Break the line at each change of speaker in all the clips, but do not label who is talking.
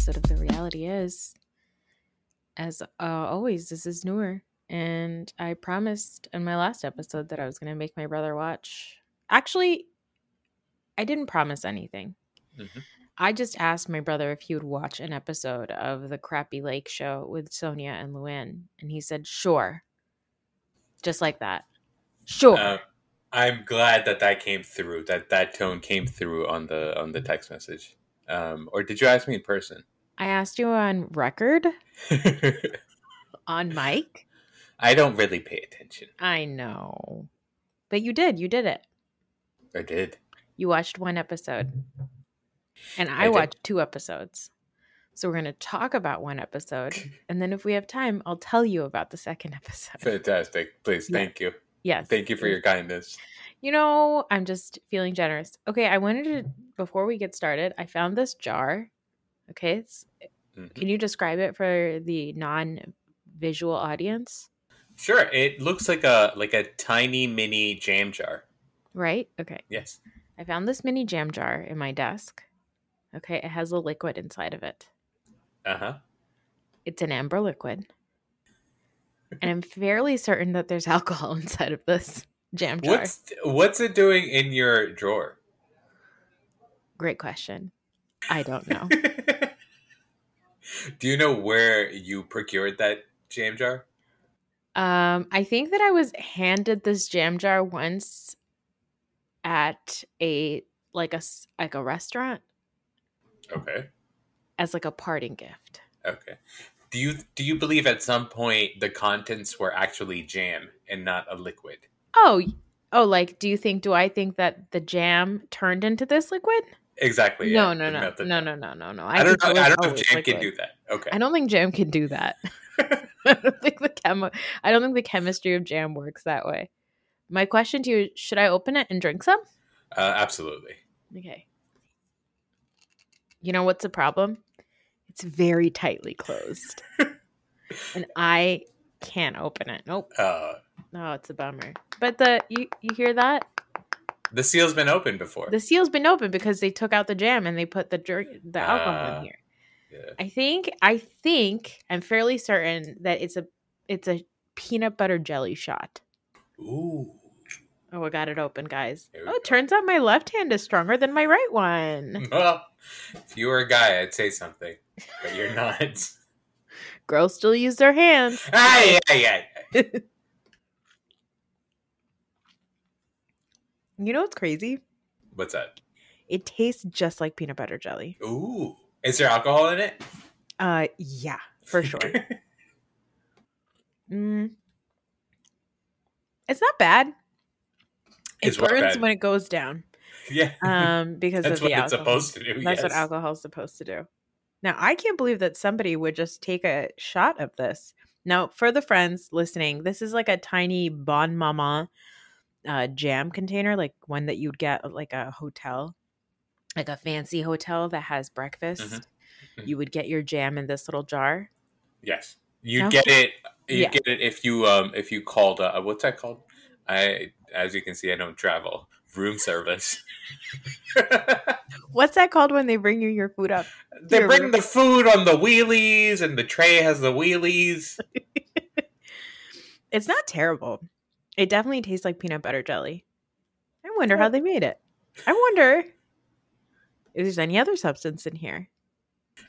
Episode of The Reality Is. As uh, always, this is Noor, and I promised in my last episode that I was going to make my brother watch. Actually, I didn't promise anything.
Mhm.
I just asked my brother if he would watch an episode of the Crappie Lake show with Sonja and Luann, and he said, sure. Just like that. Sure.
Uh, I'm glad that that came through. That that tone came through on the on the text message. Um, or did you ask me in person?
I asked you on record, on mic.
I don't really pay attention.
I know. But you did. You did it.
I did.
You watched one episode. And I,
I did.
watched two episodes. So we're going to talk about one episode. And then if we have time, I'll tell you about the second episode.
Fantastic. Please,
Yeah.
thank you.
Yes.
Thank you for your kindness.
You know, I'm just feeling generous. Okay, I wanted to, before we get started, I found this jar. Okay. It's,
Mhm.
can you describe it for the non visual audience?
Sure. It looks like a like a tiny mini jam jar.
Right? Okay.
Yes.
I found this mini jam jar in my desk. Okay. It has a liquid inside of it.
Uh huh.
It's an amber liquid. And I'm fairly certain that there's alcohol inside of this jam jar.
What's what's it doing in your drawer?
Great question. I don't know.
Do you know where you procured that jam jar?
um, I think that I was handed this jam jar once at a like a like a restaurant
Okay.
as like a parting gift.
Okay. Do you do you believe at some point the contents were actually jam and not a liquid?
Oh, oh, like do you think? Do I think that the jam turned into this liquid?
Exactly.
no,
yeah,
no, no,
method.
no, no, no, no, no.
I, don't know. I don't know if jam can do that. Okay.
I don't think jam can do that. I don't think the chemo. I don't think the chemistry of jam works that way. My question to you: Should I open it and drink some?
Uh, absolutely.
Okay. You know what's the problem? It's very tightly closed. and I can't open it. Nope.
Uh,
No, it's a bummer. But the you you hear that?
The seal's been opened before.
The seal's been open because they took out the jam and they put the the alcohol
Ah,
in here.
yeah.
I think I think I'm fairly certain that it's a it's a peanut butter jelly shot.
Ooh.
Oh, I got it open, guys. Oh,
go.
it turns out my left hand is stronger than my right one.
Well, if you were a guy, I'd say something, but you're not.
Girls still use their hands.
Ay, ay, ay.
You know what's crazy?
What's that?
It tastes just like peanut butter jelly.
Ooh. Is there alcohol in it?
Uh, yeah, for sure. mm. It's not bad. It
It's
burns
bad?
when it goes down.
yeah.
Um, because
That's
of the
what it's supposed to do.
That's what
yes.
alcohol is supposed to do. Now, I can't believe that somebody would just take a shot of this. Now, for the friends listening, this is like a tiny Bonne Maman uh, jam container, like one that you'd get at like a hotel, like a fancy hotel that has breakfast.
Mhm. Mhm.
You would get your jam in this little jar.
Yes. You
No?
get it. You
Yeah.
get it if you um if you called uh, what's that called? I as you can see I don't travel. Room service.
What's that called when they bring you your food up?
they bring
room-
the food on the wheelies and the tray has the wheelies.
It's not terrible. It definitely tastes like peanut butter jelly. I wonder how they made it. I wonder if there's any other substance in here.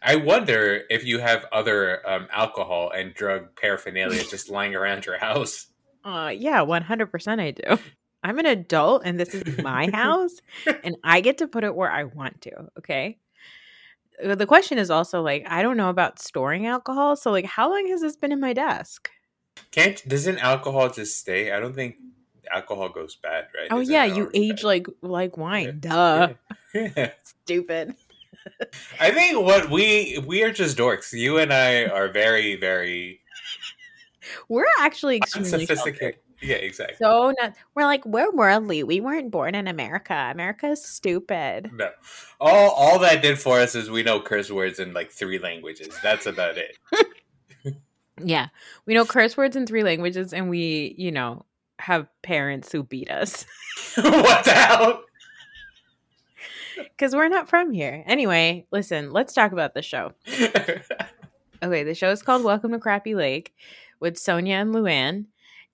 I wonder if you have other um, alcohol and drug paraphernalia just lying around your house.
Uh yeah, 100% I do. I'm an adult and this is my house and I get to put it where I want to, okay? Uh, The question is also like I don't know about storing alcohol, so like how long has this been in my desk?
Can't doesn't alcohol just stay? I don't think alcohol goes bad, right?
Oh
Isn't
yeah, you age
bad?
like like wine. Duh.
Yeah.
Stupid.
I think what we we are just dorks. You and I are very very
We're actually extremely sheltered.
unsophisticated. Yeah, exactly.
So not, we're like we're worldly. We weren't born in America. America is stupid.
no, all all that did for us is we know curse words in like three languages. That's about it.
Yeah, we know curse words in three languages, and we, you know, have parents who beat us
what the hell?
because we're not from here. Anyway, listen, let's talk about the show. Okay, the show is called Welcome to Crappie Lake with Sonja and Luann.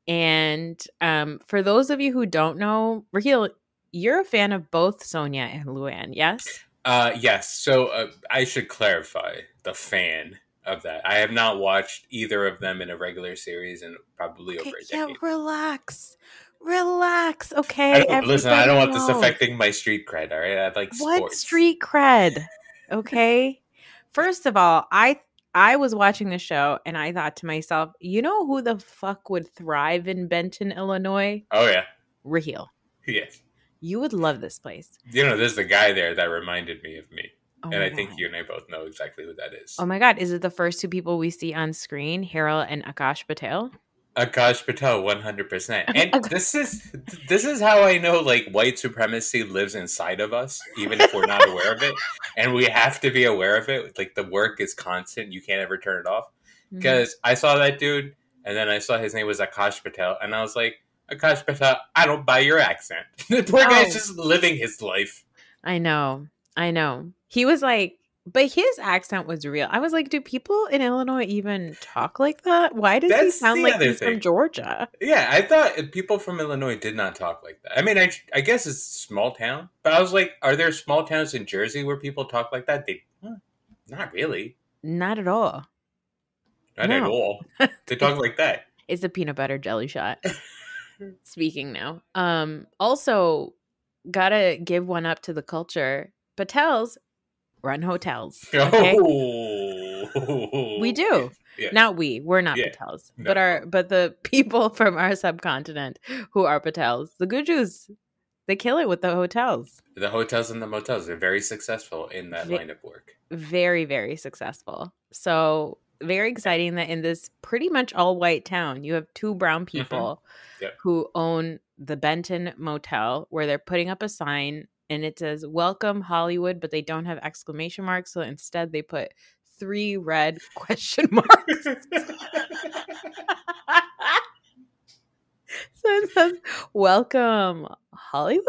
And um, for those of you who don't know, Raheel, you're a fan of both Sonja and Luann, yes?
uh, yes. So uh, I should clarify the fan of that. I have not watched either of them in a regular series in probably
Okay,
over a
yeah, relax. Relax, okay?
I listen, I don't want
Everybody
this affecting my street cred. All right, I like
what
sports.
street cred okay first of all i i was watching the show and i thought to myself you know who the fuck would thrive in benton illinois
Oh yeah,
raheel
yes.
you would love this place
You know, there's the guy there that reminded me of me,
oh
and I think
God.
you and I both know exactly who that is.
oh my god is it the first two people we see on screen harold and akash patel
Akash Patel, one hundred percent. And this is this is how I know like white supremacy lives inside of us, even if we're not aware of it, and we have to be aware of it. Like the work is constant; you can't ever turn it off.
Mhm.
Because I saw that dude, and then I saw his name was Akash Patel, and I was like, Akash Patel, I don't buy your accent. the poor guy's
Oh.
just living his life.
i know i know he was like but his accent was real i was like do people in illinois even talk like that why does he sound like he's from georgia
Yeah, I thought people from Illinois did not talk like that. I mean, I, I guess it's small town, but I was like, are there small towns in Jersey where people talk like that? They, huh, not really,
not at all
not at all. They talk like that.
It's a peanut butter jelly shot. Speaking now. Um also gotta give one up to the culture. Patels run hotels. Oh. Okay?
Oh,
We do.
Yeah.
Not we. We're not
Yeah.
Patels.
No.
But our but the people from our subcontinent who are Patels. The Gujus, they kill it with the hotels.
the hotels and the motels are very successful in that
Ve-
line of work.
Very, very successful. So very exciting that in this pretty much all white town, you have two brown mm-hmm. people
Yep.
who own the Benton Motel, where they're putting up a sign and it says "Welcome Hollywood," but they don't have exclamation marks, so instead they put three red question marks. so it says, Welcome, Hollywood.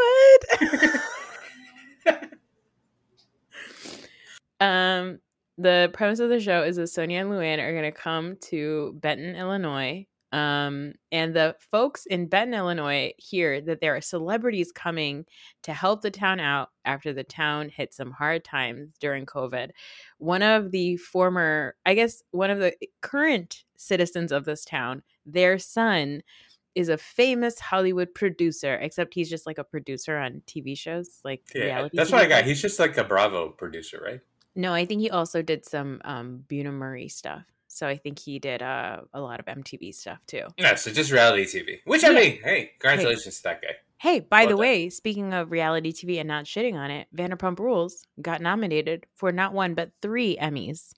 um, the premise of the show is that Sonja and Luann are going to come to Benton, Illinois. Um, and the folks in Benton, Illinois hear that there are celebrities coming to help the town out after the town hit some hard times during COVID. One of the former, I guess, one of the current citizens of this town, their son is a famous Hollywood producer, except he's just like a producer on TV shows, like
Yeah,
reality.
that's
TV
what I got. He's just like a Bravo producer, right?
No, I think he also did some um Bunim Murray stuff. So I think he did uh, a lot of MTV stuff too.
Yeah, so just reality TV. Which I
Yeah.
mean, hey, congratulations to that guy.
Hey, by
Well
the
done.
way, speaking of reality TV and not shitting on it, Vanderpump Rules got nominated for not one but three Emmys.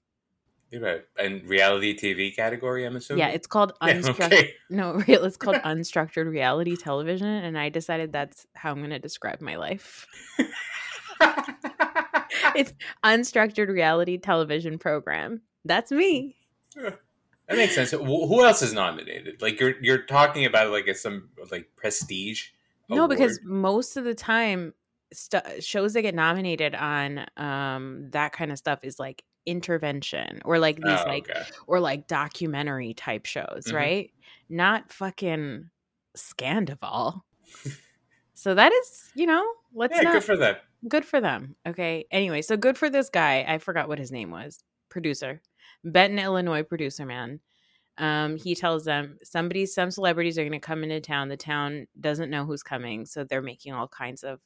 You're right. And reality TV category, I'm assuming.
Yeah, it's called
Yeah,
unstructured.
okay.
No, real. It's called unstructured reality television, and I decided that's how I'm going to describe my life. it's unstructured reality television program. That's me.
That makes sense. Who else is nominated? Like you're you're talking about like it's some like prestige.
No, because most of the time, stu- shows that get nominated on um that kind of stuff is like intervention or like these
Oh,
like
okay.
or like documentary type shows,
Mhm.
right? Not fucking Scandoval. so that is, you know, let's
yeah,
not
good for them.
good for them. Okay. Anyway, so good for this guy. I forgot what his name was. Producer. Benton, Illinois producer man. Um, he tells them somebody, some celebrities are going to come into town. The town doesn't know who's coming, so they're making all kinds of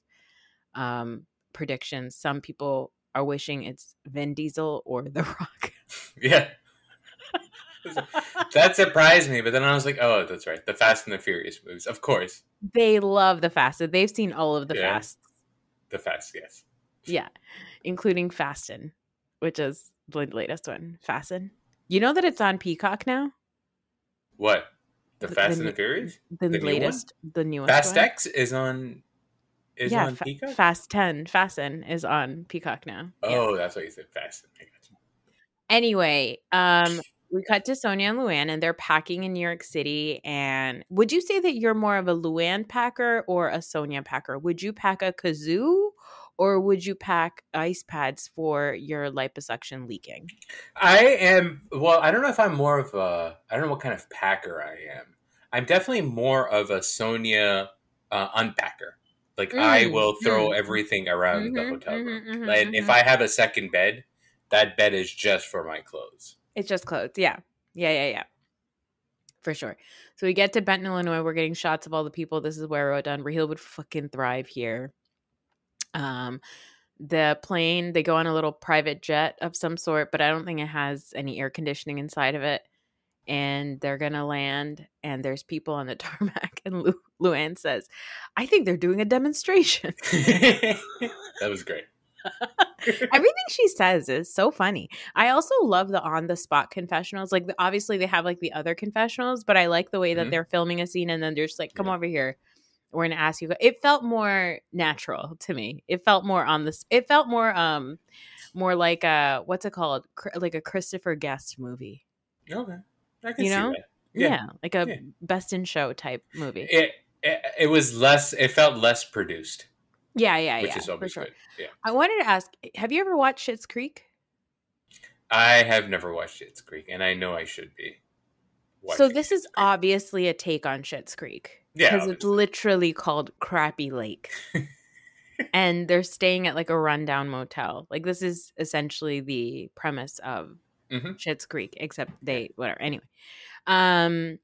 um, predictions. Some people are wishing it's Vin Diesel or The Rock.
Yeah. that surprised me, but then I was like, oh, that's right. The Fast and the Furious movies. Of course.
they love the Fast. They've seen all of the
Yeah.
Fast.
The Fast, yes.
Yeah, including Fasten, which is the latest one. Fasten. You know that it's on Peacock now.
What? The
The-
Fast
the
and the Furious?
The,
The new one?
latest, the newest.
Fast
one.
X is on is
yeah,
on
Fa-
Peacock?
Fast Ten, Fasten is on Peacock now. Yeah.
Oh, that's why you said Fast. I got you.
Anyway, um, we cut to Sonja and Luann, and they're packing in New York City. And would you say that you're more of a Luann packer or a Sonja packer? Would you pack a kazoo, or would you pack ice pads for your liposuction leaking?
I am well, I don't know if I'm more of a I don't know what kind of packer I am. I'm definitely more of a Sonja uh, unpacker. Like I
Mm,
will throw
mm.
everything around the
Mhm,
hotel room. and if
mhm.
I have a second bed, that bed is just for my clothes.
It's just clothes. Yeah. Yeah, yeah, yeah. For sure. So we get to Benton, Illinois. We're getting shots of all the people. This is where wrote down Raheel would fucking thrive here. Um, the plane, they go on a little private jet of some sort, but I don't think it has any air conditioning inside of it. And they're gonna land, and there's people on the tarmac. And Lu- Luann says, "I think they're doing a demonstration."
that was great.
Everything she says is so funny. I also love the on the spot confessionals. Like, obviously, they have like the other confessionals, but I like the way that
Mhm.
they're filming a scene and then they're just like, come
Yeah.
over here. We're to ask you. It felt more natural to me. It felt more on this. It felt more, um, more like a, what's it called? Cr- like a Christopher Guest movie.
Okay. I can
You
see
know?
that.
Yeah.
Yeah.
like a
Yeah.
best in show type movie.
It, it it was less it felt less produced,
yeah, yeah, yeah.
which
yeah.
is always
sure.
good. Yeah.
I wanted to ask have you ever watched Schitt's Creek?
I have never watched Schitt's Creek, and I know I should be.
so this is obviously a take on Schitt's Creek.
Yeah,
Because it's literally called Crappie Lake. and they're staying at like a rundown motel. Like this is essentially the premise of
Mhm.
Schitt's Creek, except they whatever. Anyway. Um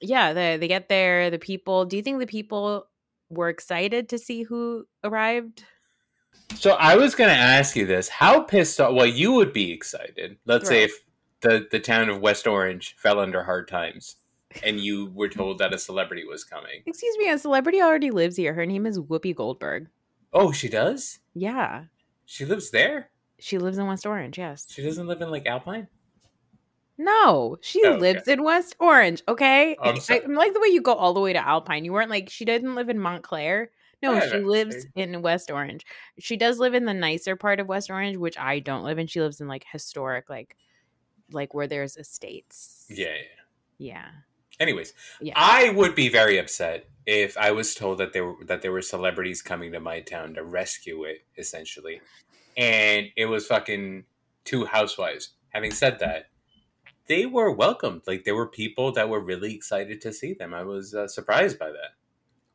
yeah, they they get there, the people do you think the people were excited to see who arrived?
So I was going to ask you this: How pissed off? Well, you would be excited. Let's say if the the town of West Orange fell under hard times, and you were told that a celebrity was coming.
Excuse me, a celebrity already lives here. Her name is Whoopi Goldberg.
Oh, she does.
Yeah.
She lives there.
She lives in West Orange, yes.
She doesn't live in like Alpine.
No, she
Oh, okay.
lives in West Orange. Okay, oh,
I'm
I. I like the way you go all the way to Alpine. You weren't like she didn't live in Montclair. No, she lives in West Orange. She does live in the nicer part of West Orange, which I don't live in. She lives in like historic, like like where there's estates.
Yeah, yeah.
Yeah.
Anyways,
Yeah.
I would be very upset if I was told that there were that there were celebrities coming to my town to rescue it, essentially, and it was fucking two housewives. Having said that, they were welcomed. Like there were people that were really excited to see them. I was uh, surprised by that.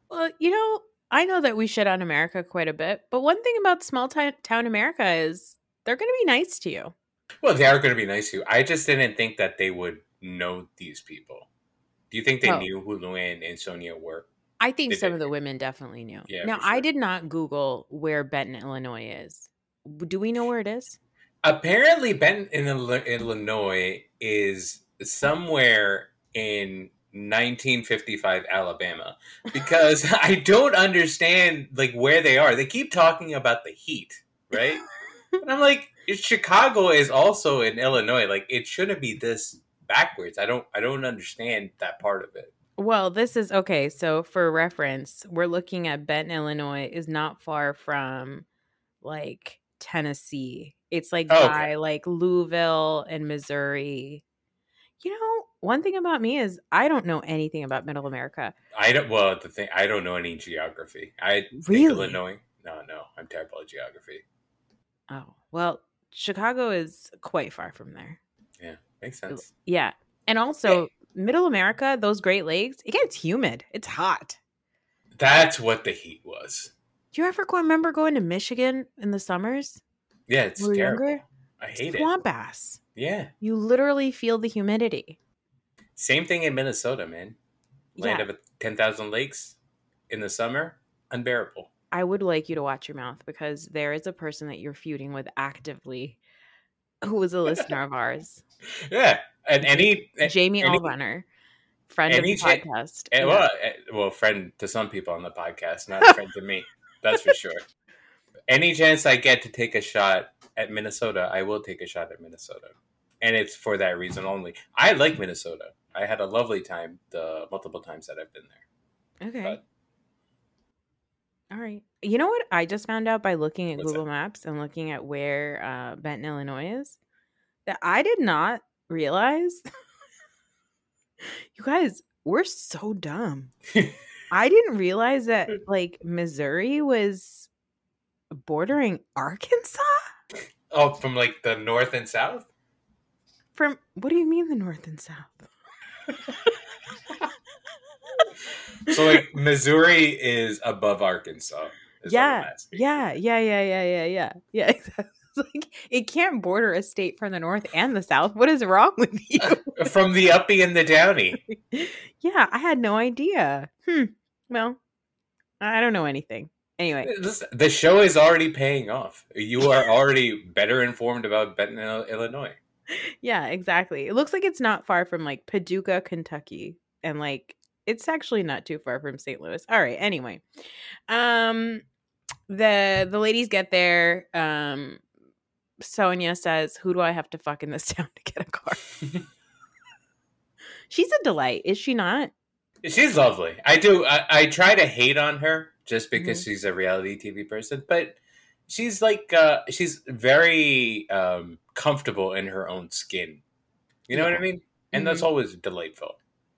Well, you know, I know that we shit on America quite a bit, but one thing about small ti- town America is they're going to be nice to you.
Well, they are going to be nice to you. I just didn't think that they would know these people. Do you think they
Oh.
knew who Luann and Sonja were?
I think
They
some
did.
of the women definitely knew.
Yeah,
now,
for
I did not Google where Benton, Illinois is. Do we know where it is?
Apparently, Benton, in Illinois, is somewhere in 1955 Alabama because I don't understand like where they are. They keep talking about the heat, right? and I'm like, Chicago is also in Illinois. Like, it shouldn't be this backwards. I don't, I don't understand that part of it.
Well, this is okay. So, for reference, we're looking at Benton, Illinois, is not far from like Tennessee. It's like
Oh, okay.
by like Louisville and Missouri. You know, one thing about me is I don't know anything about Middle America.
I don't. Well, the thing, I don't know any geography. I think
Really?
Illinois. No, no, I'm terrible at geography.
Oh, well, Chicago is quite far from there.
Yeah, makes sense.
Yeah. And also, Middle America, those Great Lakes, it gets humid. It's hot.
That's what the heat was.
Do you ever go remember going to Michigan in the summers?
Yeah, it's
were
terrible.
younger?
I hate it.
Swamp ass.
Yeah.
You literally feel the humidity.
Same thing in Minnesota, man. Land
Yeah.
of 10,000 lakes in the summer, unbearable.
I would like you to watch your mouth because there is a person that you're feuding with actively who was a listener of ours.
Yeah. And any.
Jamie
any,
Allrunner, friend of the
cha-
podcast.
eh,
Yeah.
well, eh, well, friend to some people on the podcast, not a friend to me. That's for sure. Any chance I get to take a shot at Minnesota, I will take a shot at Minnesota. And it's for that reason only. I like Minnesota. I had a lovely time the multiple times that I've been there.
Okay.
But-
All right. You know what I just found out by looking at Google Maps and looking at where uh, Benton, Illinois is? That I did not realize. you guys, we're so dumb. I didn't realize that like Missouri was bordering Arkansas.
Oh, from like the north and south?
From what do you mean the north and south?
So like Missouri is above Arkansas. is
yeah, yeah, yeah, yeah, yeah, yeah, yeah, yeah. exactly. Like it can't border a state from the north and the south. What is wrong with you?
From the uppy and the downy.
yeah, I had no idea. Hmm. Well, I don't know anything. Anyway,
This, the show is already paying off. You are already better informed about Benton, Illinois.
yeah, exactly. It looks like it's not far from like Paducah, Kentucky, and like it's actually not too far from St. Louis. All right. Anyway, um, the the ladies get there. Um, Sonja says, "Who do I have to fuck in this town to get a car?" She's a delight, is she not?
She's lovely. I do. I, I try to hate on her just because
Mm-hmm.
she's a reality TV person, but she's like uh, she's very um, comfortable in her own skin. You know what I mean? And that's
Mhm.
always delightful.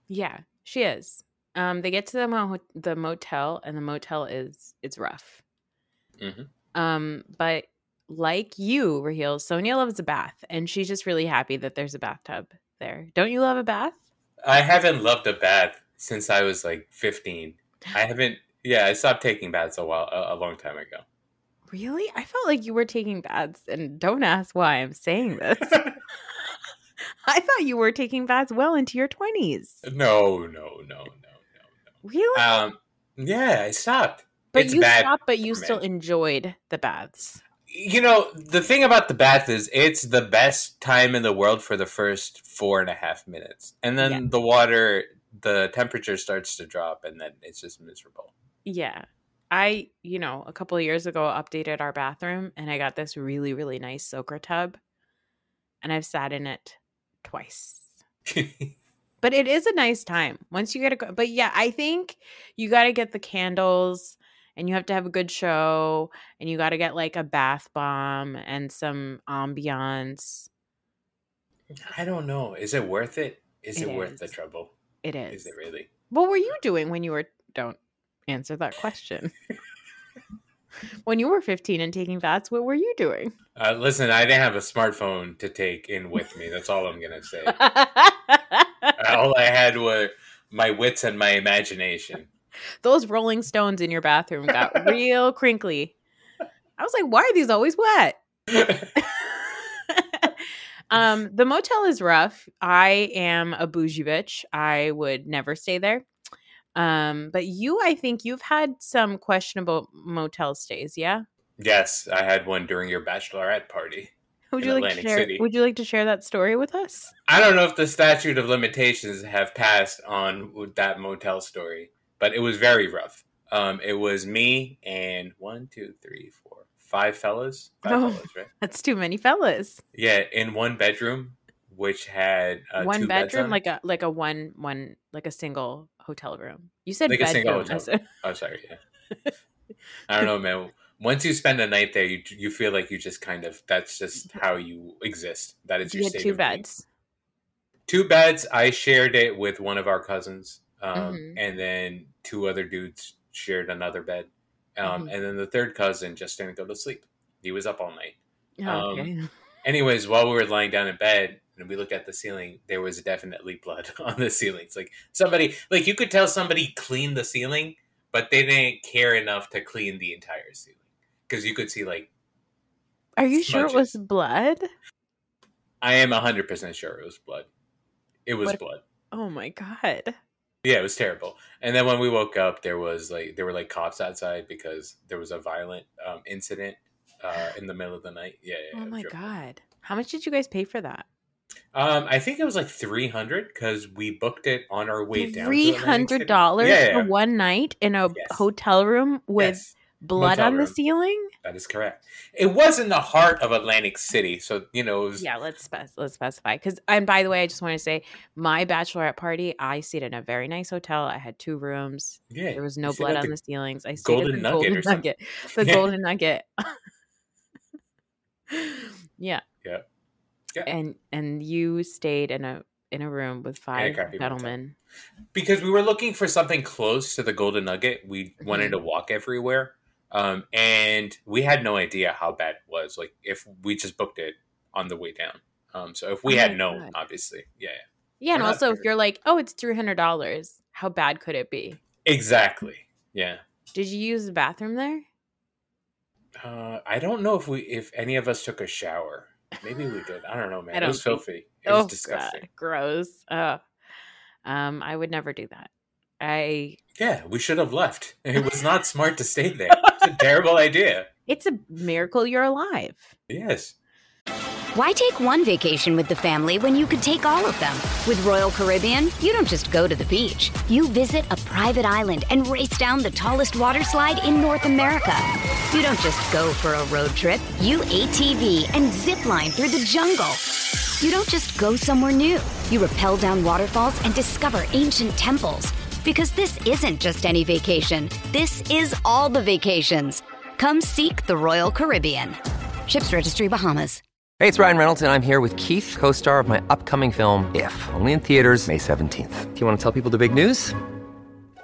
Yeah, she is. Um, they get to the mo- the motel, and the motel is it's rough.
Mhm.
Um, but like you, Raheel, Sonja loves a bath, and she's just really happy that there's a bathtub there. Don't you love a bath?
I haven't loved a bath since I was like 15. I haven't. Yeah, I stopped taking baths a while, a, a long time ago.
Really? I felt like you were taking baths, and don't ask why I'm saying this. I thought you were taking baths well into your twenties.
no, no, no, no, no,
Really?
Um, yeah, I stopped.
but
it's
you stopped, but you still enjoyed the baths.
You know, the thing about the bath is it's the best time in the world for the first four and a half minutes. And then
Yeah.
the water, the temperature starts to drop, and then it's just miserable.
Yeah. I, you know, a couple of years ago updated our bathroom and I got this really, really nice soaker tub. And I've sat in it twice. But it is a nice time once you get a. But yeah, I think you got to get the candles and you have to have a good show and you got to get like a bath bomb and some ambiance.
I don't know. Is it worth it? Is it,
It
worth the trouble?
It is.
Is it really?
What were you doing when you were don't answer that question. when you were 15 and taking baths, what were you doing?
Uh, listen, I didn't have a smartphone to take in with me. That's all I'm gonna say. all I had were my wits and my imagination.
Those rolling stones in your bathroom got real crinkly. I was like, why are these always wet? um, the motel is rough. I am a bougie bitch. I would never stay there. Um, but you, I think you've had some questionable motel stays, yeah?
yes, I had one during your bachelorette party.
Would you like to share
City.
would you like to share that story with us?
I don't know if the statute of limitations have passed on that motel story, but it was very rough. Um, it was me and one, two, three, four, five fellas. Five
Oh.
fellas, right?
That's too many fellas.
Yeah, in one bedroom, which had uh,
one bedroom,
on
like a like a one one like a single hotel room. You said
Like a single
bedroom.
Hotel
said-
Oh, sorry. Yeah. I don't know, man. Once you spend a night there, you you feel like you just kind of that's just how you exist. That is
you
your
had
state
two beds.
Two beds. I shared it with one of our cousins, um,
Mhm.
and then two other dudes shared another bed, um,
Mhm.
and then the third cousin just didn't go to sleep. He was up all night. Um,
okay.
Anyways, while we were lying down in bed and we looked at the ceiling, there was definitely blood on the ceilings. Like somebody, like you could tell somebody cleaned the ceiling, but they didn't care enough to clean the entire ceiling because you could see like
Are you sure it was blood?
I am hundred percent sure it was blood. It was
What-
blood.
Oh my god.
Yeah, it was terrible. And then when we woke up, there was like there were like cops outside because there was a violent um, incident uh, in the middle of the night. Yeah. yeah
Oh my god. How much did you guys pay for that?
Um, I think it was like three hundred because we booked it on our way down.
Three
Atlantic
dollars
Yeah,
for one night in a
Yes.
hotel room with
Yes,
blood on the ceiling?
that is correct. It was in the heart of Atlantic City, so you know it was.
Yeah, let's spec- let's specify. Because and by the way, I just want to say my bachelorette party, I stayed in a very nice hotel. I had two rooms.
yeah.
There was no blood on
the
the ceilings. I stayed
Golden
at the
Nugget
Golden. Nugget. The
Yeah.
Golden Nugget. yeah.
Yeah. Yeah.
And and you stayed in a in a room with five gentlemen.
because we were looking for something close to the Golden Nugget. We wanted
Mhm.
to walk everywhere, um, and we had no idea how bad it was. Like if we just booked it on the way down. Um, so if we
Oh
had known,
God.
obviously, yeah, yeah.
Yeah, and also if you're like, oh, it's three hundred dollars, how bad could it be?
exactly, yeah.
Did you use the bathroom there?
Uh, I don't know if we, if any of us took a shower. Maybe we did. I don't know, man. It
don't
was
think-
filthy. It was
oh
disgusting.
God, gross. Uh, um, I would never do that. I
Yeah, we should have left. It was not smart to stay there. It's a terrible idea.
it's a miracle you're alive.
Yes.
Why take one vacation with the family when you could take all of them? With Royal Caribbean, you don't just go to the beach. You visit a private island and race down the tallest water slide in North America. You don't just go for a road trip. You ATV and zip line through the jungle. You don't just go somewhere new. You rappel down waterfalls and discover ancient temples. Because this isn't just any vacation. This is all the vacations. Come seek the Royal Caribbean. Ships Registry Bahamas.
Hey, it's Ryan Reynolds, and I'm here with Keith, co star of my upcoming film, If, only in theaters, May 17th. Do you want to tell people the big news?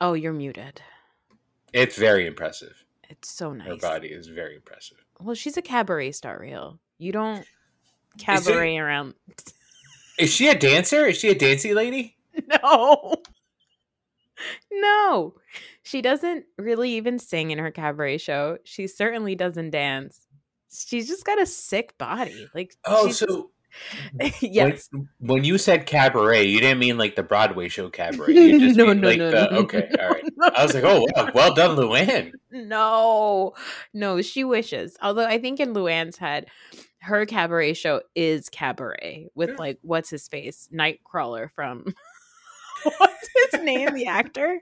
Oh, you're muted.
It's very impressive.
It's so nice.
Her body is very impressive.
Well, she's a cabaret star, real. You don't
Is it-
cabaret around.
Is she a dancer? Is she a dancey lady?
No. No. She doesn't really even sing in her cabaret show. She certainly doesn't dance. She's just got a sick body. Like
Oh, so
yes.
When, when you said cabaret, you didn't mean like the Broadway show cabaret. You just
No,
mean,
no,
like
no,
the,
no,
Okay,
no,
all right.
no,
I was like, oh, wow, well done, Luann.
No, no, she wishes. Although I think in Luann's head, her cabaret show is cabaret with like what's his face, Nightcrawler from what's his name, the actor,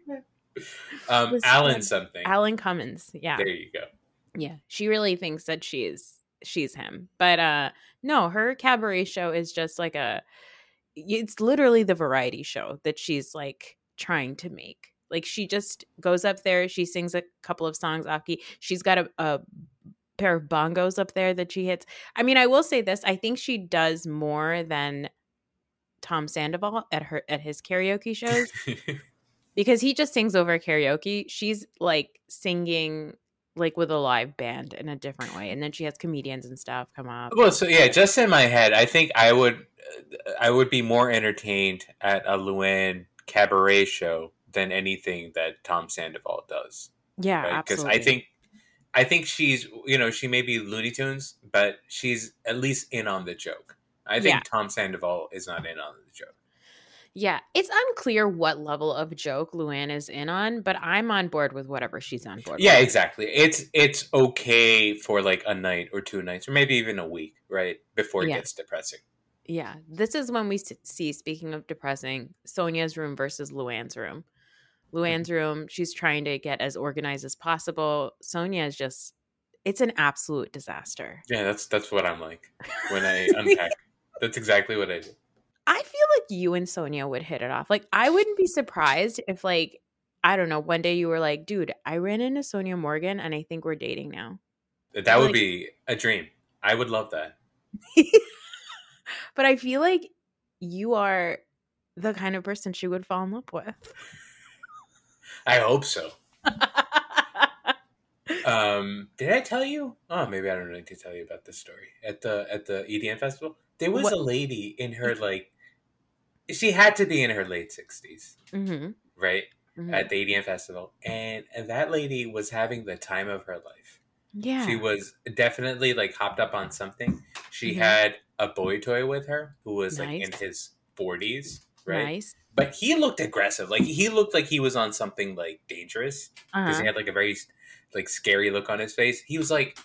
Um, Alan something.
Alan Cumming. Yeah,
There you go.
yeah. She really thinks that she's she's him, but uh, no, her cabaret show is just like a. It's literally the variety show that she's like trying to make. Like she just goes up there, she sings a couple of songs key. She's got a, a pair of bongos up there that she hits. I mean, I will say this: I think she does more than Tom Sandoval at her at his karaoke shows because he just sings over karaoke. She's like singing like with a live band in a different way, and then she has comedians and stuff come up.
well, so yeah, just in my head, I think I would, I would be more entertained at a Luann cabaret show than anything that Tom Sandoval does.
Yeah,
Because
absolutely.
I think, I think she's, you know, she may be Looney Tunes, but she's at least in on the joke. I think
Yeah.
Tom Sandoval is not in on the joke.
Yeah, it's unclear what level of joke Luann is in on, but I'm on board with whatever she's on board. With.
Yeah,
with.
exactly. It's it's okay for like a night or two nights or maybe even a week, right? Before it
Yeah.
gets depressing.
Yeah, this is when we see. Speaking of depressing, Sonja's room versus Luann's room. Mm-hmm. Luann's room, she's trying to get as organized as possible. Sonja is just, it's an absolute disaster.
Yeah, that's that's what I'm like when I unpack. that's exactly what I do.
I feel like you and Sonja would hit it off. Like, I wouldn't be surprised if, like, I don't know, one day you were like, dude, I ran into Sonja Morgan and I think we're dating now.
That would
Like-
be a dream. I would love that.
but I feel like you are the kind of person she would fall in love with.
I hope so. Um, did I tell you? Oh, maybe I don't need to tell you about this story at the at the EDM festival. There was
What-
a lady in her like, she had to be in her late sixties,
hmm
right?
Mm-hmm.
At the EDM festival, and that lady was having the time of her life.
Yeah.
She was definitely like hopped up on something. She
Mhm.
had a boy toy with her who was like in his forties, right?
Nice.
But he looked aggressive. Like he looked like he was on something like dangerous because
Uh-huh.
he had like a very like scary look on his face. He was like,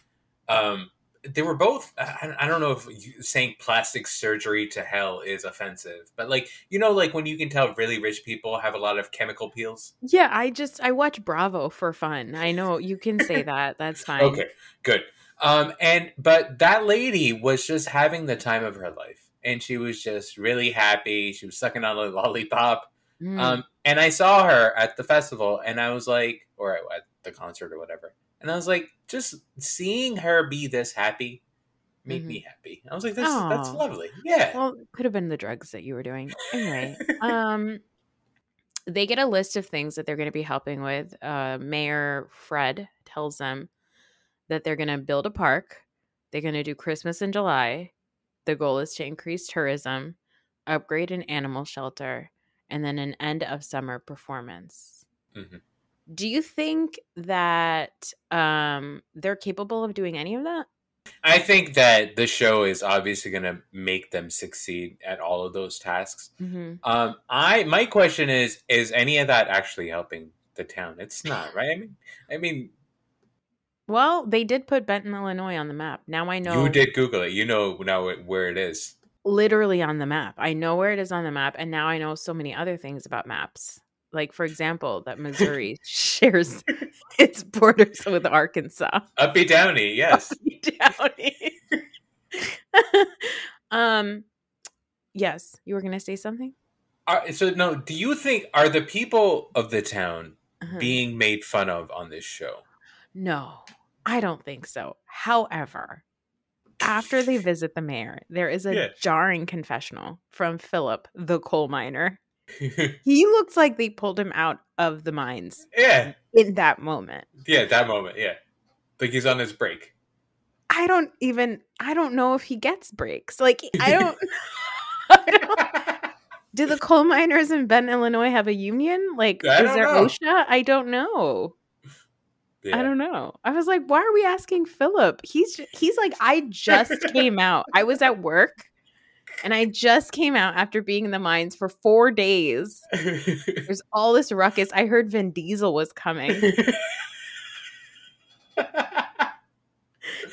um, they were both. I, I don't know if saying plastic surgery to hell is offensive, but like you know, like when you can tell really rich people have a lot of chemical peels.
Yeah, I just I watch Bravo for fun. I know you can say that. That's fine.
Okay, good. Um, and but that lady was just having the time of her life, and she was just really happy. She was sucking on a lollipop.
Mm.
Um, and I saw her at the festival, and I was like, or at the concert or whatever, and I was like, just seeing her be this happy made me happy. I was like, this that's lovely. Yeah.
Well, could have been the drugs that you were doing. Anyway, um, they get a list of things that they're going to be helping with. Uh, Mayor Fred tells them that they're going to build a park. They're going to do Christmas in July. The goal is to increase tourism, upgrade an animal shelter, and then an end of summer performance.
Mhm.
Do you think that um, they're capable of doing any of that?
I think that the show is obviously going to make them succeed at all of those tasks.
Mm-hmm.
Um, I my question is: Is any of that actually helping the town? It's not, right? I mean, I mean,
Well, they did put Benton, Illinois on the map. Now I know
you did Google it. You know now where it is.
literally on the map. I know where it is on the map, and now I know so many other things about maps. Like, for example, that Missouri shares its borders with Arkansas.
Uppy Downy, yes.
Downey. um, yes, you were gonna say something.
Are, so no, do you think are the people of the town
Uh-huh.
being made fun of on this show?
No, I don't think so. However, after they visit the mayor, there is a
Yeah.
jarring confessional from Philip, the coal miner. He looks like they pulled him out of the mines
yeah,
in that moment.
yeah, that moment, yeah, like he's on his break.
I don't even I don't know if he gets breaks. Like I don't, I don't do the coal miners in Benton, Illinois have a union? Like
I
is there
know.
OSHA? I don't know.
Yeah.
I don't know. I was like, why are we asking Philip? He's ju- he's like, I just came out. I was at work and I just came out after being in the mines for four days. There's all this ruckus. I heard Vin Diesel was coming.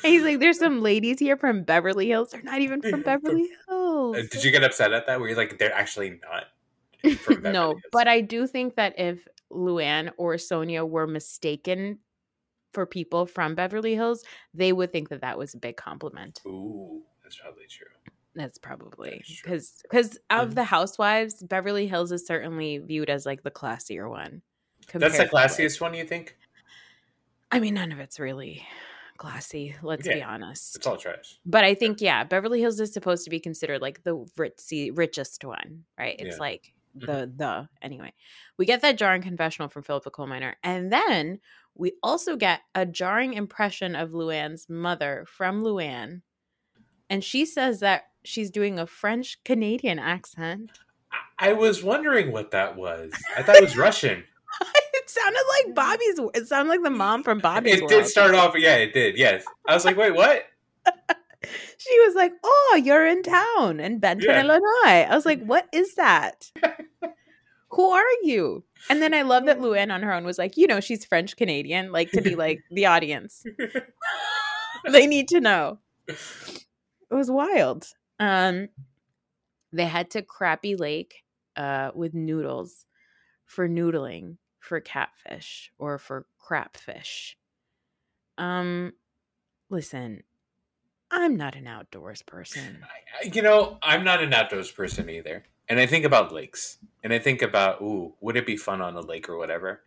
And he's like, "There's some ladies here from Beverly Hills. They're not even from Beverly Hills."
Uh, Did you get upset at that? Where you're like, they're actually not. from Beverly
no,
Hills?
but I do think that if Luann or Sonja were mistaken for people from Beverly Hills, they would think that that was a big compliment.
Ooh, that's probably true.
That's probably because because of
Mhm.
the housewives, Beverly Hills is certainly viewed as like the classier one.
That's the
compared to, like-
classiest one, you think?
I mean, none of it's really classy. Let's be honest.
It's all trash.
But I think yeah, Beverly Hills is supposed to be considered like the ritzy, richest one, right? It's
Yeah.
like
Mhm.
the the anyway. We get that jarring confessional from Philip the coal miner, and then we also get a jarring impression of Luann's mother from Luann, and she says that she's doing a French Canadian accent.
I-, I was wondering what that was. I thought it was Russian.
it sounded like Bobby's. It sounded like the mom from Bobby's.
it
World.
did start off. Yeah, it did. Yes. I was like, wait, what?
She was like, "Oh, you're in town in Benton,
Yeah.
Illinois." I was like, "What is that? Who are you?" And then I love that Luann on her own was like, "You know, she's French Canadian, like to be like the audience. they need to know." It was wild. Um, they head to Crappie Lake, uh, with noodles for noodling for catfish or for crapfish. Um, listen, I'm not an outdoors person.
I- I- You know, I'm not an outdoors person either. And I think about lakes. And I think about, ooh, would it be fun on a lake or whatever?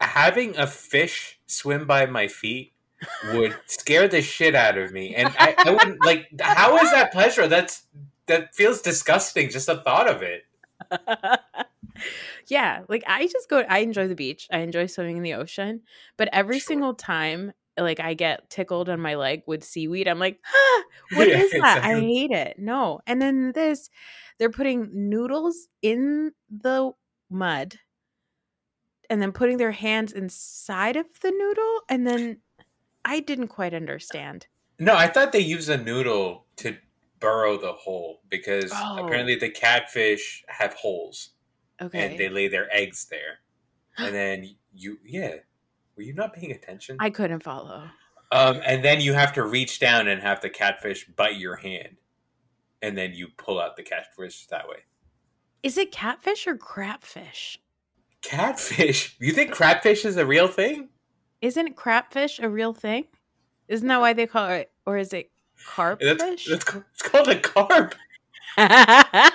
Having a fish swim by my feet would scare the shit out of me. And I, I wouldn't like how is that pleasure? That's that feels disgusting, just the thought of it.
yeah, like I just go I enjoy the beach. I enjoy swimming in the ocean, but every
Sure.
single time like I get tickled on my leg with seaweed, I'm like, ah, what
Yeah,
is that? I
exactly.
hate it. No. And then this, they're putting noodles in the mud and then putting their hands inside of the noodle. And then I didn't quite understand.
No, I thought they use a noodle to burrow the hole because
Oh.
apparently the catfish have holes.
Okay.
and they lay their eggs there. And then you, yeah, were you not paying attention?
I couldn't follow.
Um, and then you have to reach down and have the catfish bite your hand, and then you pull out the catfish that way.
Is it catfish or crabfish?
Catfish? You think crabfish is a real thing?
Isn't crapfish a real thing? Isn't that why they call it, or is it carp
That's,
fish?
that's it's called a carp.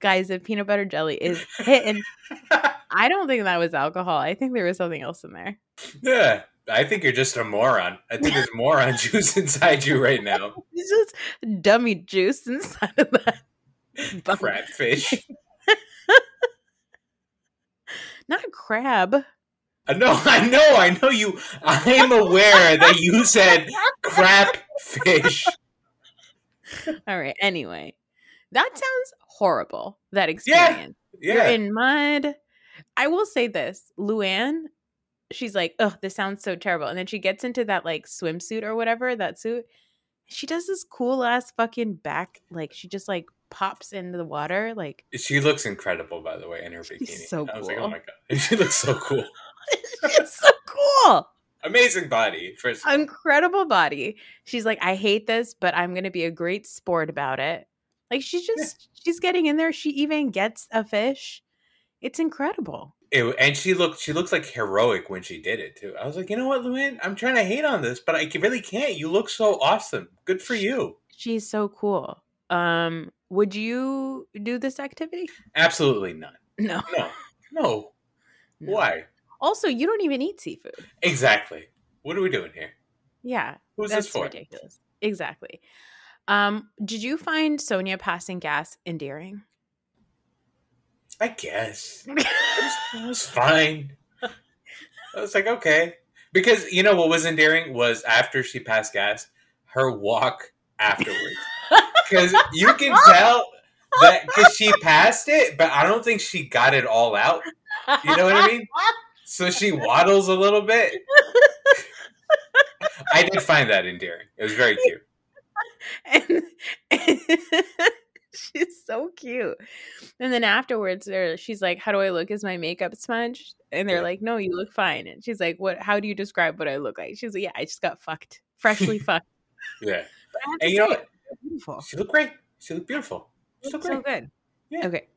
Guys, the peanut butter jelly is hitting. I don't think that was alcohol. I think there was something else in there.
Yeah, I think you're just a moron. I think there's moron juice inside you right now.
It's just dummy juice inside of that. bun.
Crabfish.
Not a crab.
Uh, I know, I know, I know you. I am aware that you said crap fish.
All right. Anyway, that sounds horrible. That experience. You're
Yeah,
in mud. I will say this, Luann. She's like, "Oh, this sounds so terrible," and then she gets into that like swimsuit or whatever that suit. She does this cool ass fucking back, like she just like pops into the water, like
she looks incredible, by the way, in her bikini.
so
I was like, oh
cool.
my god, she looks so cool.
it's so cool.
Amazing body, first.
incredible body. She's like, I hate this, but I'm gonna be a great sport about it. Like she's just she's getting in there. She even gets a fish. It's incredible.
Ew, and she looked, she looks like heroic when she did it too. I was like, you know what, Luann, I'm trying to hate on this, but I really can't. You look so awesome. Good for you.
She's so cool. Um, would you do this activity?
Absolutely not.
No.
No, no.
No.
Why?
Also, you don't even eat seafood.
Exactly. What are we doing here?
Yeah.
Who's
that's
this for?
ridiculous. Exactly. Um, did you find Sonja passing gas endearing?
I guess. It was, it was fine. I was like, okay. Because you know what was endearing was after she passed gas, her walk afterwards. Because you can tell that because she passed it, but I don't think she got it all out. You know what I mean? So she waddles a little bit. I did find that endearing. It was very cute.
and, and she's so cute. And then afterwards, there she's like, "How do I look? Is my makeup smudged?" And they're
Yeah.
like, "No, you look fine." And she's like, "What? How do you describe what I look like?" She's like, "Yeah, I just got fucked, freshly fucked."
Yeah.
But I have to
And you know what?
Beautiful.
She looked great. She looked beautiful. She
It's
looked
so good.
Yeah.
Okay.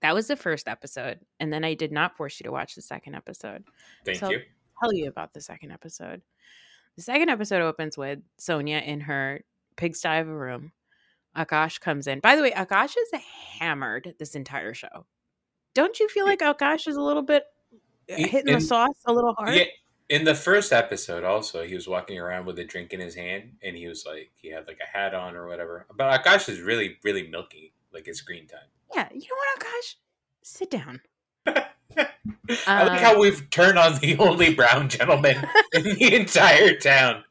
That was the first episode, and then I did not force you to watch the second episode.
Thank
So-
you.
tell you about the second episode. The second episode opens with Sonja in her pigsty of a room. Akash comes in. By the way, Akash is hammered this entire show. Don't you feel like Akash is a little bit uh,
In-
hitting the sauce a little hard?
Yeah. In the first episode, also, he was walking around with a drink in his hand, and he was like, he had like a hat on or whatever. But Akash is really, really milky, like his green time.
Yeah, you know what, Akash? Sit down.
I like how we've turned on the only brown gentleman in the entire town.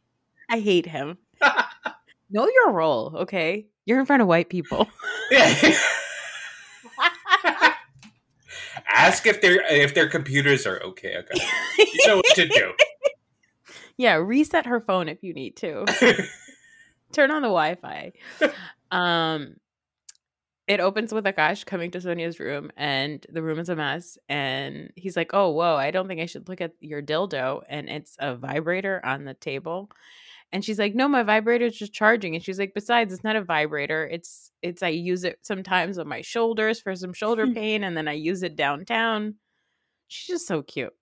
I hate him. know your role, okay? You're in front of white people.
Yeah. Ask if their if their computers are okay. Okay, you know what to do.
yeah, reset her phone if you need to. turn on the Wi-Fi. Um, it opens with Akash coming to Sonja's room, and the room is a mess. And he's like, "Oh, whoa! I don't think I should look at your dildo." And it's a vibrator on the table. And she's like, "No, my vibrator's just charging." And she's like, "Besides, it's not a vibrator. It's it's I use it sometimes on my shoulders for some shoulder pain, and then I use it downtown." She's just so cute.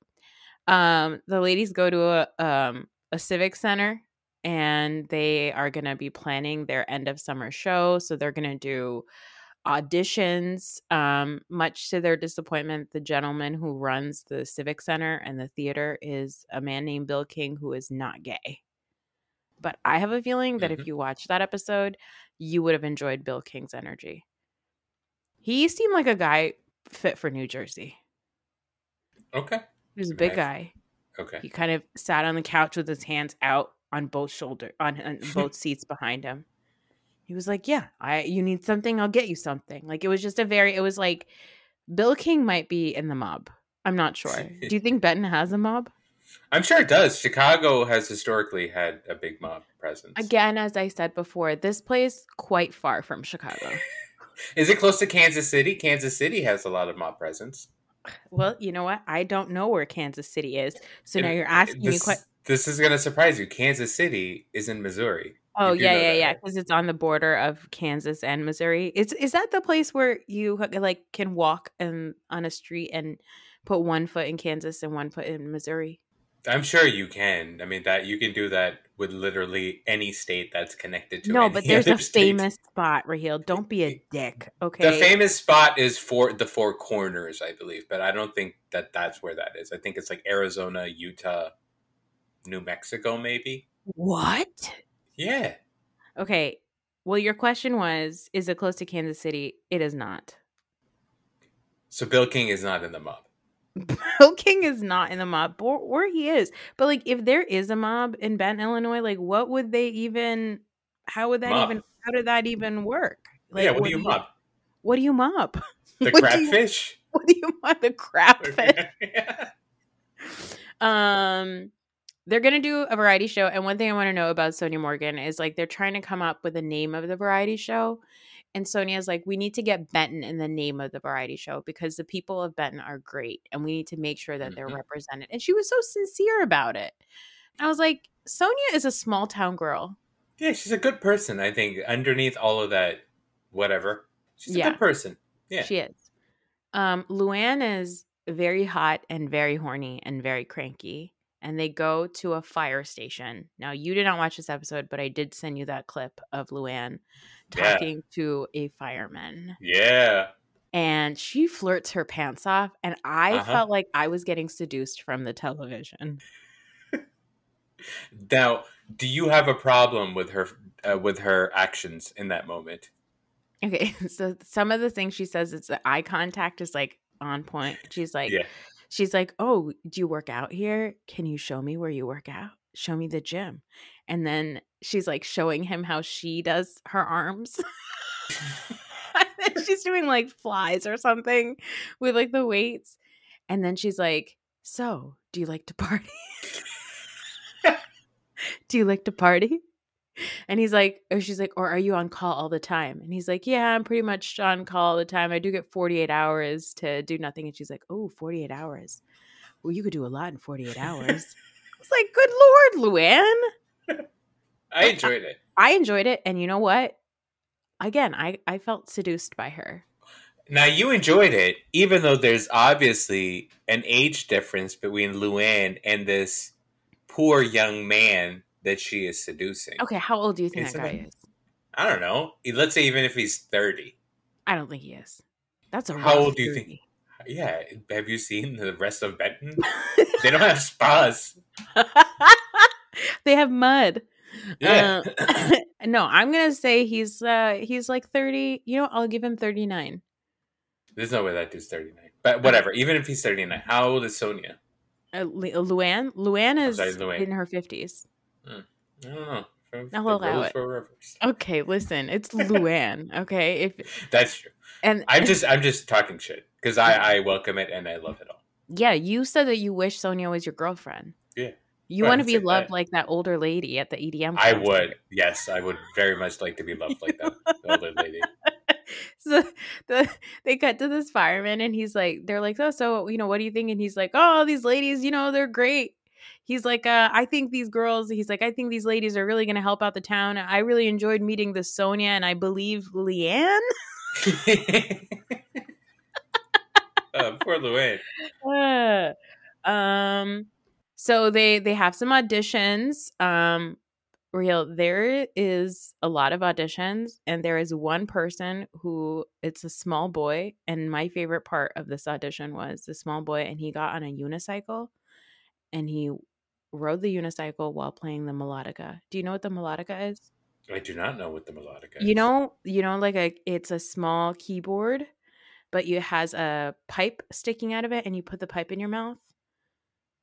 Um, the ladies go to a um a civic center and they are going to be planning their end of summer show. So they're going to do auditions. Um, much to their disappointment, the gentleman who runs the Civic Center and the theater is a man named Bill King who is not gay. But I have a feeling that
Mhm.
if you watched that episode, you would have enjoyed Bill King's energy. He seemed like a guy fit for New Jersey.
Okay.
He was a big
Nice.
guy.
Okay.
He kind of sat on the couch with his hands out on both shoulder on, on both seats behind him. He was like, "Yeah, I you need something, I'll get you something." Like it was just a very it was like Bill King might be in the mob. I'm not sure. Do you think Benton has a mob?
I'm sure it does. Chicago has historically had a big mob presence.
Again, as I said before, this place quite far from Chicago.
Is it close to Kansas City? Kansas City has a lot of mob presence.
well, you know what? I don't know where Kansas City is. So now you're asking me
this,
quite
This is going to surprise you. Kansas City is in Missouri.
Oh yeah, yeah,
that,
yeah. Because it's on the border of Kansas and Missouri. Is is that the place where you like can walk and on a street and put one foot in Kansas and one foot in Missouri?
I'm sure you can. I mean, that you can do that with literally any state that's connected to.
no, but there's a
state.
famous spot, Raheel. Don't be a dick, okay?
The famous spot is for the Four Corners, I believe, but I don't think that that's where that is. I think it's like Arizona, Utah, New Mexico, maybe.
what?
Yeah.
Okay. Well, your question was, is it close to Kansas City? It is not.
So Bill King is not in the mob.
Bill King is not in the mob, or, or he is. But like, if there is a mob in Benton, Illinois, like, what would they even? How would that
Mob.
even? How did that even work? Like,
yeah. What do you mob?
What do you mob?
The
What
crabfish.
What do you mob? The crabfish.
Yeah.
um, they're gonna do a variety show, and one thing I want to know about Sonja Morgan is like they're trying to come up with a name of the variety show. And Sonja's like, we need to get Benton in the name of the variety show because the people of Benton are great and we need to make sure that they're
Mhm.
represented. And she was so sincere about it. I was like, Sonja is a small town girl.
Yeah, she's a good person. I think underneath all of that, whatever, she's a
Yeah.
good person. Yeah.
She is. Um, Luann is very hot and very horny and very cranky. And they go to a fire station. Now, you did not watch this episode, but I did send you that clip of Luann
Yeah.
talking to a fireman.
Yeah.
And she flirts her pants off. And I
Uh-huh.
felt like I was getting seduced from the television.
Now, do you have a problem with her uh, with her actions in that moment?
Okay. So some of the things she says, it's the eye contact is like on point. She's like,
yeah.
She's like, "Oh, do you work out here? Can you show me where you work out? Show me the gym." And then she's like showing him how she does her arms. She's doing like flies or something with like the weights. And then she's like, "So, do you like to party?" Do you like to party? And he's like, or she's like, or are you on call all the time? And he's like, yeah, I'm pretty much on call all the time. I do get 48 hours to do nothing. And she's like, oh, 48 hours. Well, you could do a lot in 48 hours. It's like, good Lord, Luann.
I enjoyed it.
I enjoyed it. And you know what? Again, I, I felt seduced by her.
Now you enjoyed it, even though there's obviously an age difference between Luann and this poor young man that she is seducing.
Okay, how old do you think
Isn't
that guy is?
I don't know. Let's say even if he's thirty.
I don't think he is. That's a
How old do you
30.
think? Yeah. Have you seen the rest of Benton? they don't have spas.
they have mud.
Yeah.
Uh, no, I'm gonna say he's uh he's like 30. You know, I'll give him 39.
There's no way that dude's thirty nine. But whatever. Even if he's thirty nine, how old is Sonja?
Uh, Luann, Luann is
sorry, Luann.
in her 50s.
I don't know.
I'll allow it. Okay, listen, it's Luann. Okay, if
That's true.
and
I'm just I'm just talking shit because I I welcome it and I love it all.
yeah, you said that you wish Sonja was your girlfriend.
Yeah.
You want to be loved
that.
like that older lady at the EDM.
I would. Yes, I would very much like to be loved like that older lady.
so the, they cut to this fireman and he's like they're like oh so you know what do you think and he's like oh these ladies you know they're great he's like uh, i think these girls he's like i think these ladies are really going to help out the town i really enjoyed meeting the sonja and i believe leanne
uh, poor Luann.
Uh, um so they they have some auditions um real there is a lot of auditions and there is one person who it's a small boy and my favorite part of this audition was the small boy and he got on a unicycle and he rode the unicycle while playing the melodica do you know what the melodica is
I do not know what the melodica is.
you know you know like a it's a small keyboard but it has a pipe sticking out of it and you put the pipe in your mouth.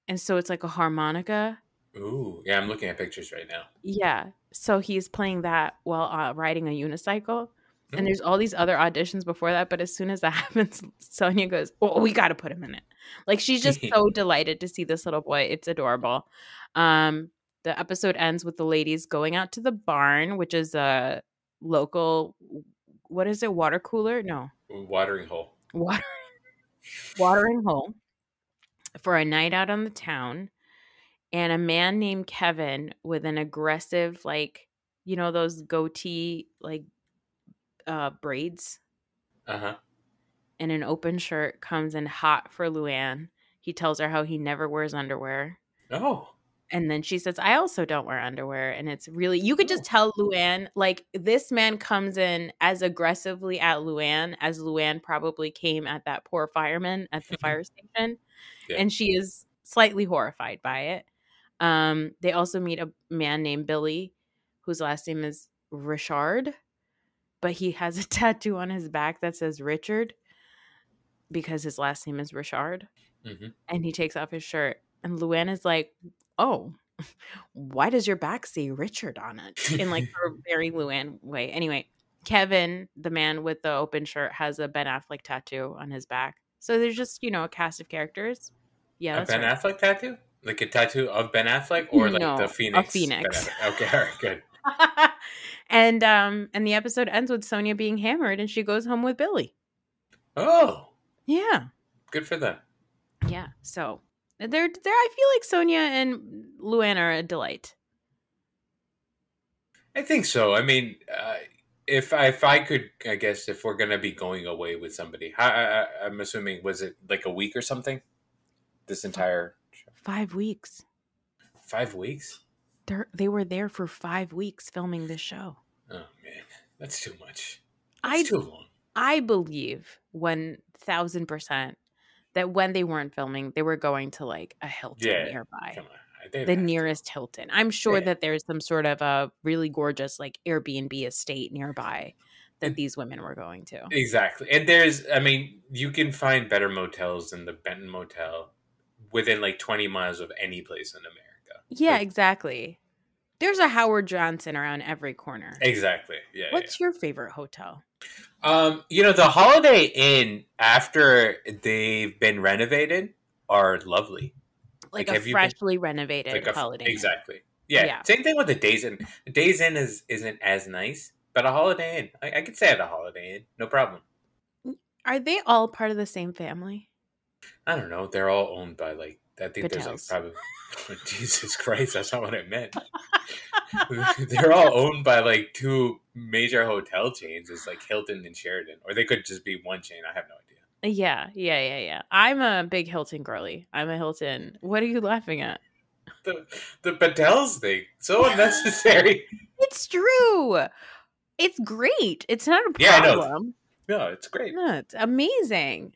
And so it's like a harmonica.
Ooh, yeah, I'm looking at pictures right now.
yeah so he's playing that while uh, riding a unicycle.
Ooh.
and there's all these other auditions before that but as soon as that happens sonja goes oh we got to put him in it. Like she's just so delighted to see this little boy. It's adorable. Um the episode ends with the ladies going out to the barn which is a local what is it water cooler no
watering hole.
water watering hole for a night out on the town and a man named Kevin with an aggressive like you know those goatee like uh braids
Uh huh.
and an open shirt comes in hot for Luann. He tells her how he never wears underwear.
Oh,
And then she says, I also don't wear underwear. And it's really, you could just tell Luann, like, this man comes in as aggressively at Luann as Luann probably came at that poor fireman at the fire station.
Yeah.
And she is slightly horrified by it. Um, they also meet a man named Billy, whose last name is Richard, but he has a tattoo on his back that says Richard because his last name is Richard.
Mhm.
And he takes off his shirt. And Luann is like, Oh, why does your back say Richard on it? In like her very Luann way. Anyway, Kevin, the man with the open shirt, has a Ben Affleck tattoo on his back. So there's just, you know, a cast of characters. Yeah,
a Ben
right.
Affleck tattoo? Like a tattoo of Ben Affleck, or like
No,
the Phoenix? Ben
phoenix.
Okay, all right, good.
and um and the episode ends with Sonja being hammered and she goes home with Billy.
Oh,
Yeah.
good for them.
Yeah. So they're they're I feel like Sonja and Luann are a delight.
I think so. I mean, uh, if I, if I could, I guess if we're gonna be going away with somebody, I, I, I'm assuming was it like a week or something? This entire show?
Five weeks.
five weeks?
They're they were there for five weeks filming this show.
Oh man, that's too much.
I
That's too long.
I believe one thousand percent that when they weren't filming, they were going to like a Hilton
Yeah,
nearby.
Come on, They'd
The
have to.
nearest Hilton. I'm sure
Yeah.
that there's some sort of a really gorgeous like Airbnb estate nearby that
And-
these women were going to.
Exactly. And there's, I mean, you can find better motels than the Benton Motel within like 20 miles of any place in America.
Yeah,
Like-
exactly. There's a Howard Johnson around every corner.
Exactly. Yeah.
What's your favorite hotel?
Um, you know, the Holiday Inn after they've been renovated are lovely.
Like,
Like,
a
you been-
freshly renovated
Like a,
Holiday Inn.
Exactly. Yeah,
Yeah.
same thing with the Days Inn. The Days Inn is isn't as nice, but a Holiday Inn, I, I could say at a Holiday Inn, no problem.
Are they all part of the same family?
I don't know. They're all owned by like I think there's like
Patels.
probably Jesus Christ. That's not what I meant. They're all owned by like two major hotel chains. It's like Hilton and Sheraton, or they could just be one chain. I have no idea.
Uh, yeah, yeah, yeah, yeah. I'm a big Hilton girly. I'm a Hilton. What are you laughing at?
The the Patels thing so unnecessary.
It's true. It's great. It's not a
Yeah, I know.
problem.
no, it's great.
No, it's amazing.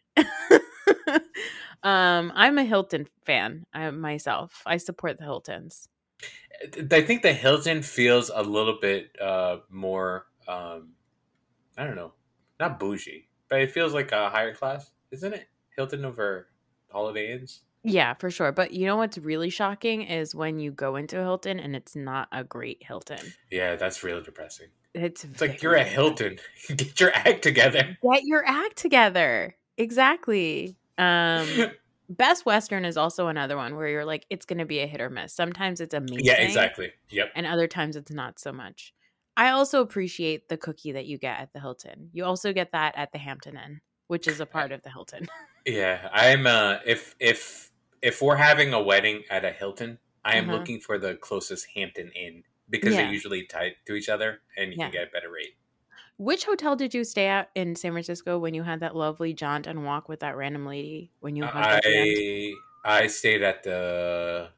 Um, I'm a Hilton fan. I myself. I support the Hiltons.
I think the Hilton feels a little bit uh, more. Um, I don't know, not bougie, but it feels like a higher class, isn't it? Hilton over Holiday Inns.
Yeah, for sure. But you know what's really shocking is when you go into a Hilton and it's not a great Hilton.
Yeah, that's really depressing.
It's
It's like you're a Hilton. Get your act together.
Get your act together. Exactly. Um Best Western is also another one where you're like, it's gonna be a hit or miss. Sometimes it's amazing.
Yeah, exactly. Yep.
And other times it's not so much. I also appreciate the cookie that you get at the Hilton. You also get that at the Hampton Inn, which is a part of the Hilton.
Yeah, I'm. Uh, if if if we're having a wedding at a Hilton, I am
Uh-huh.
looking for the closest Hampton Inn because
Yeah.
they're usually tied to each other, and you
Yeah.
can get a better rate.
Which hotel did you stay at in San Francisco when you had that lovely jaunt and walk with that random lady when you hugged at the end?
I I stayed at the.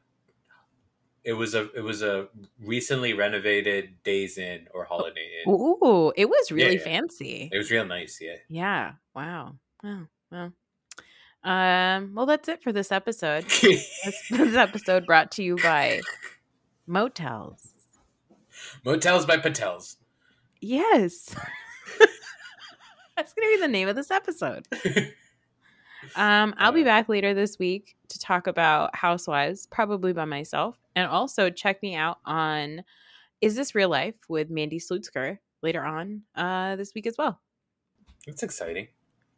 It was a it was a recently renovated Days Inn or Holiday Inn.
Ooh, it was really
Yeah.
fancy.
It was real nice. Yeah.
Yeah. Wow. Wow. Well. Um, well that's it for this episode. this, this episode brought to you by Motels.
Motels by Patels.
Yes. That's gonna be the name of this episode. Um, I'll be back later this week to talk about Housewives, probably by myself, and also check me out on Is This Real Life with Mandy Slutzker later on uh, this week as well.
That's exciting.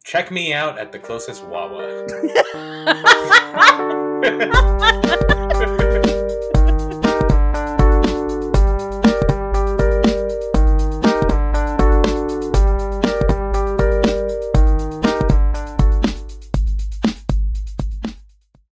Check me out at the closest Wawa.